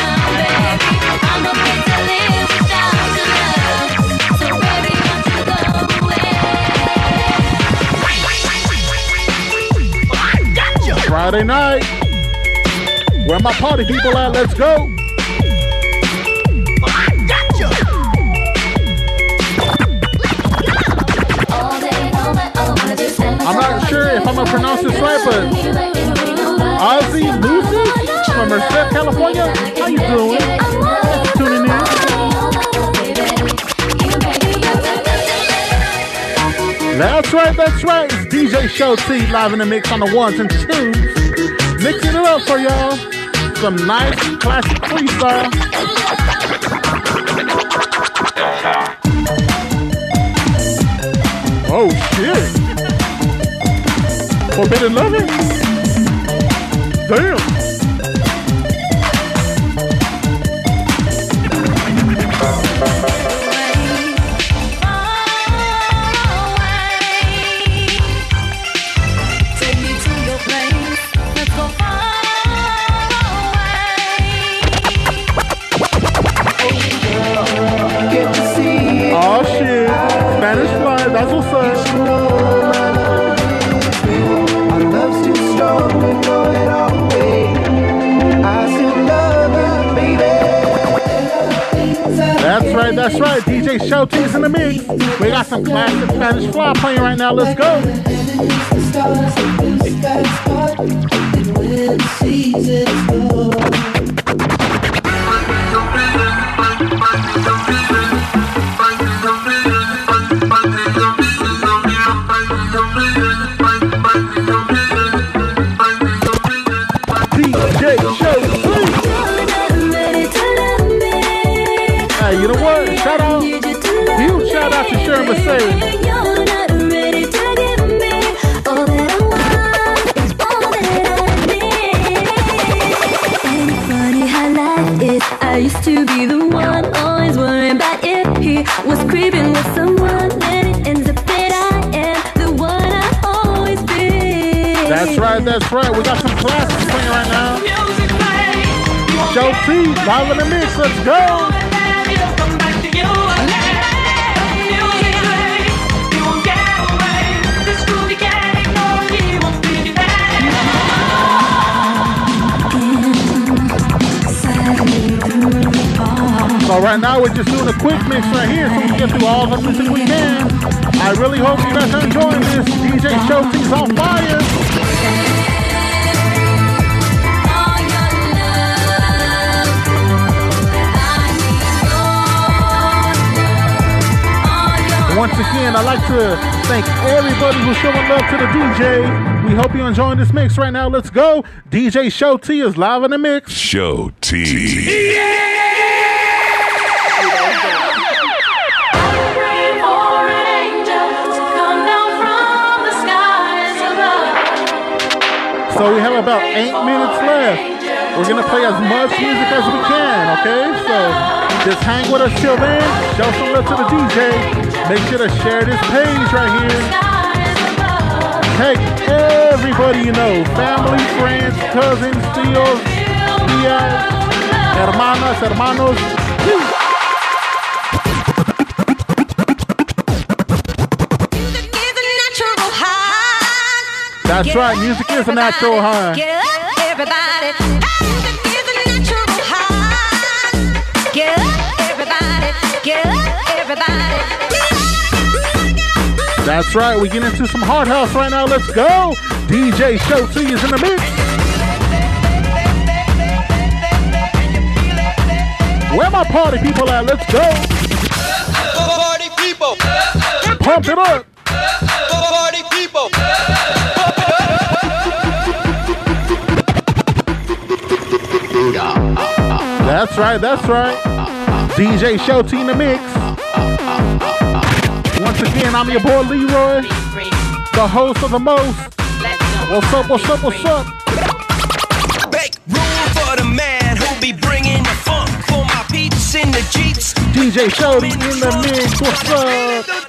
Friday night. Where my party people at? Let's go. I'm not sure if I'm gonna pronounce this right, but Ozzy Lucy from Merced, California. How you doing? Thanks for tuning in. That's right, that's right. It's DJ Show T live in the mix on the ones and twos. Mixing it up for y'all. Some nice classic freestyle. Oh shit. Forbidden Loving? Damn. That's right. DJ Show T's in the mix. We got some classic Spanish fly playing right now. Let's go. In the mix. Let's go. So right now we're just doing a quick mix right here so we can get through all the music we can. I really hope you guys are enjoying this. DJ Show T's on fire. Once again, I'd like to thank everybody who's showing love to the DJ. We hope you're enjoying this mix right now. Let's go. DJ Show T is live in the mix. Show T. So we have about eight minutes left. We're gonna play as much music as we can, okay? So just hang with us till then. Show some love to the DJ. Make sure to share this page right here. Tag everybody you know, family, friends, cousins, tios, tias, hermanas, hermanos. That's right, music is a natural high. Get up, everybody. Get up, everybody. That's right, we get into some hard house right now. Let's go. DJ Show T is in the mix. Where my party people at? Let's go. Party people. Pump it up. Party people. That's right, that's right. DJ Show T in the mix. Once again, I'm your boy Leroy, the host of the most. What's up, what's up, what's up? Make room for the man who be bringing the funk for my peeps in the jeeps. DJ Show T in the mix. What's up?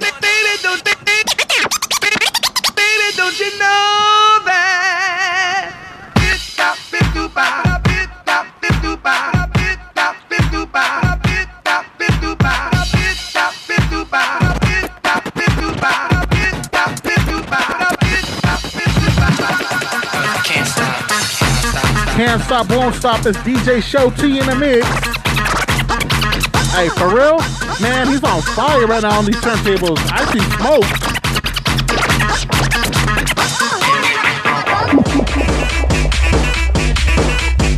Can't stop, won't stop. It's DJ Show T in the mix. Hey, for real? Man, he's on fire right now on these turntables. I see smoke.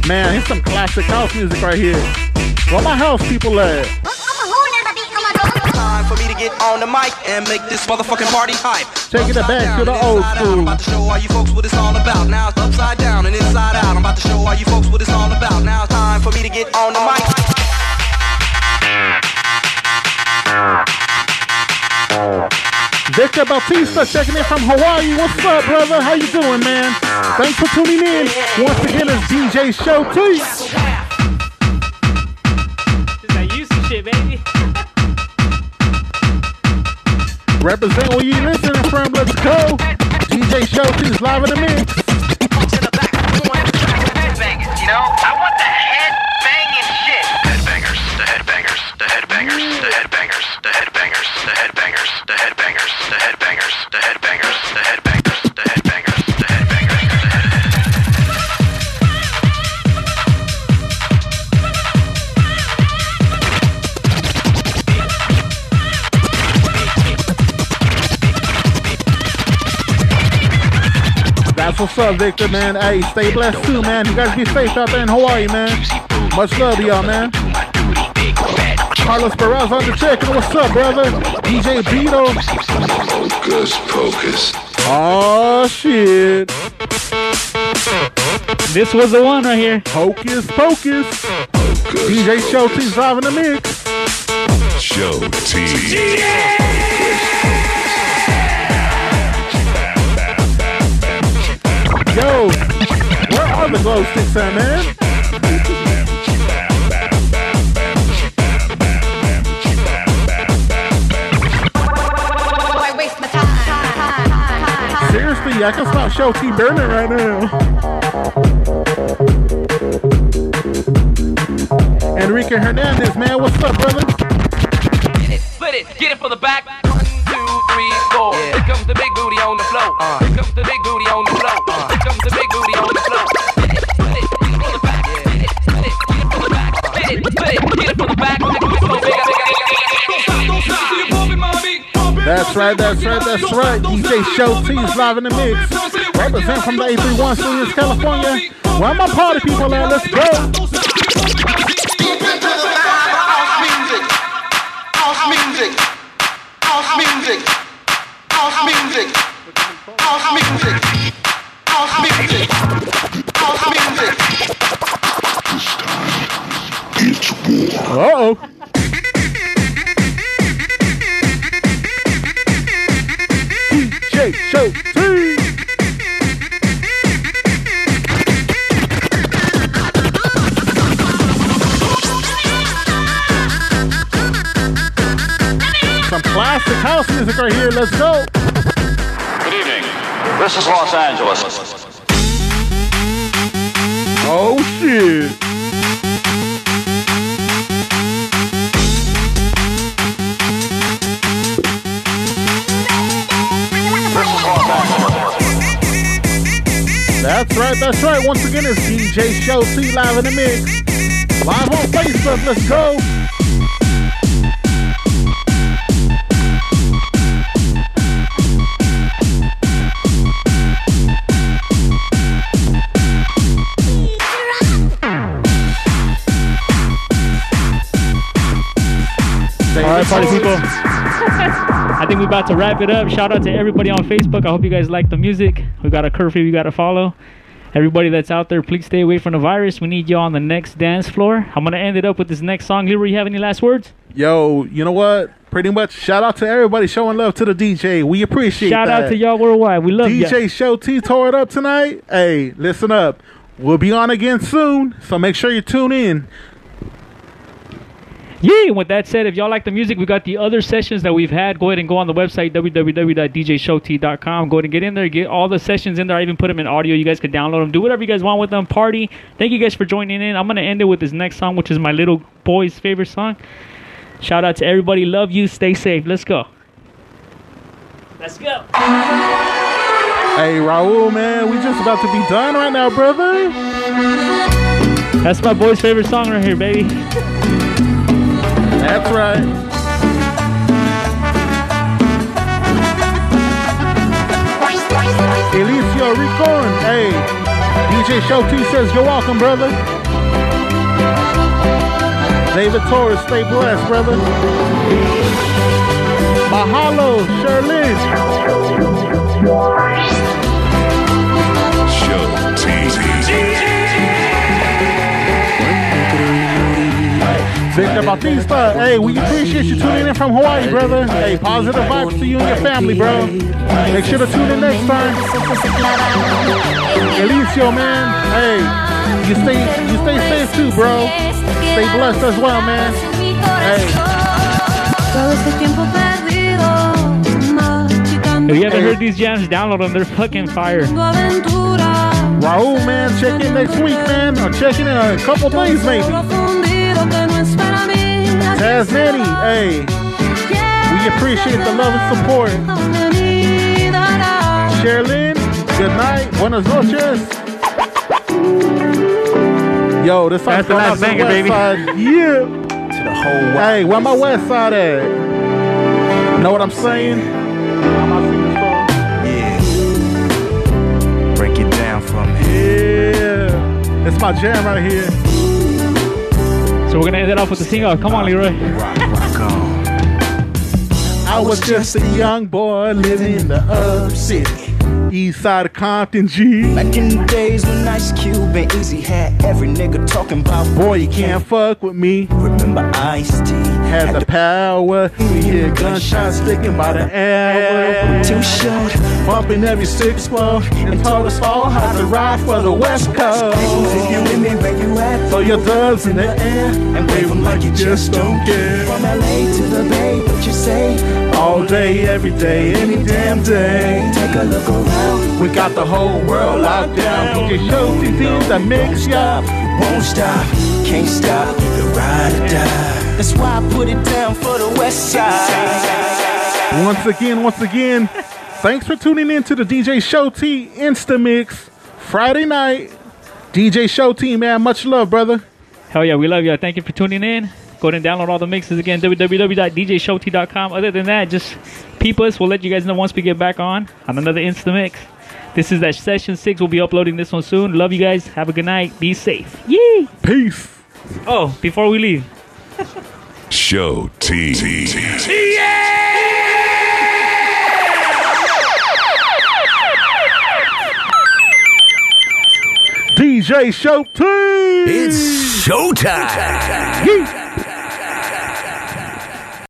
Man, here's some classic house music right here. Where my house people at? Get on the mic and make this motherfucking party hype. Taking it back to the old school. I'm about to show all you folks what it's all about. Now it's upside down and inside out. I'm about to show all you folks what it's all about. Now it's time for me to get on the mic. Victor Bautista checking in from Hawaii. What's up, brother? How you doing, man? Thanks for tuning in. Once again, it's DJ Show T. That Houston shit, baby. Represent where you listening from. Let's go. DJ Show T's live in the mix. You know, I want the head banging shit. Headbangers, the headbangers, the headbangers, the headbangers, the headbangers, the headbangers, the headbangers, the headbangers, the headbangers, That's what's up, Victor, man. Hey, stay blessed too, man. You guys be safe out there in Hawaii, man. Much love to y'all, man. Carlos Perez on the check. What's up, brother? DJ Beto. Focus, focus. Oh, shit. This was the one right here. Hocus Pocus. DJ Show T's driving the mix. Show T. Yo, where are the glow sticks at, man? Seriously, I can stop Show T burning right now. Enrique Hernandez, man, what's up, brother? Split it, get it for the back. One, two, three, four. Here comes the big booty on the floor. Uh. Here comes the big booty on the That's right, that's right, that's right. DJ Show T's live in the mix. Represent from the 831 Studios, California. Where my party people at? Let's go. Oh shit. That's right, that's right. Once again, it's DJ Show T live in the mix. Live on Facebook. Let's go. All right, party people. I think we're about to wrap it up. Shout out to everybody on Facebook. I hope you guys like the music. We got a curfew we got to follow. Everybody that's out there, please stay away from the virus. We need you on the next dance floor. I'm gonna end it up with this next song. Leroy, you have any last words? Yo, you know what? Pretty much shout out to everybody showing love to the DJ. We appreciate Shout that. out to y'all worldwide. We love you. DJ you. Show T tore it up tonight. Hey, listen up. We'll be on again soon, so make sure you tune in. Yeah, with that said, if y'all like the music, we got the other sessions that we've had. Go ahead and go on the website, www.djshowt.com. Go ahead and get in there, get all the sessions in there. I even put them in audio. You guys can download them, do whatever you guys want with them. Party. Thank you guys for joining in. I'm going to end it with this next song, which is my little boy's favorite song. Shout out to everybody. Love you. Stay safe. Let's go. Let's go. Hey, Raul, man, we just about to be done right now, brother. That's my boy's favorite song right here, baby. That's right. Elicio Ricon, hey, DJ Show T says you're welcome, brother. David Torres, stay blessed, brother. Mahalo, Sherlyn. Victor Bautista, hey, we appreciate you tuning in from Hawaii, brother. Hey, positive vibes to you and your family, bro. Make sure to tune in next time. Elicio, man, hey, you stay, you stay safe too, bro. Stay blessed as well, man. Hey. Todo este tiempo perdido, machicando If you haven't heard these jams, download them. They're fucking fire. Raul, man, check in next week, man. Or check in in a couple days, maybe. Mí. Así Taz Nanny, hey, we appreciate the love and support. Sherlyn, good night. Buenas noches. Yo, this That's song's the going last out to the banger, west baby. side. Yeah. To the whole Hey, where my west side at? Know what I'm saying? Yeah. Break it down for me. Yeah. It's my jam right here. So we're gonna end it off with the sing-off. Come on, Leroy. I was just a young boy living in the up city. East side of Compton, G. Back in the days when Ice Cube and Eazy had every nigga talking about Boy, you can't fuck with me. Remember Ice T Had the power. We hear gunshots sticking by the hour. Too short. Bumping every six four and told us all how to ride for the West Coast. If you with me, where you at? Throw your thumbs in the air and wave them like you just don't care. From LA to the Bay, what you say? All day, every day, any damn day. Take a look around. We got the whole world locked down. We just show CDs that mix up. Won't stop, can't stop, the ride or die. That's why I put it down for the West Side. Once again, once again, thanks for tuning in to the DJ Show T Insta Mix Friday night. DJ Show T, man, much love, brother. Hell yeah, we love you. Thank you for tuning in. Go ahead and download all the mixes again, www.djshowt.com. Other than that, just peep us. We'll let you guys know once we get back on on another Insta Mix. This is that session six. We'll be uploading this one soon. Love you guys. Have a good night. Be safe. Yee! Peace. Oh, before we leave. Show T. DJ Show T. It's showtime. Yeet.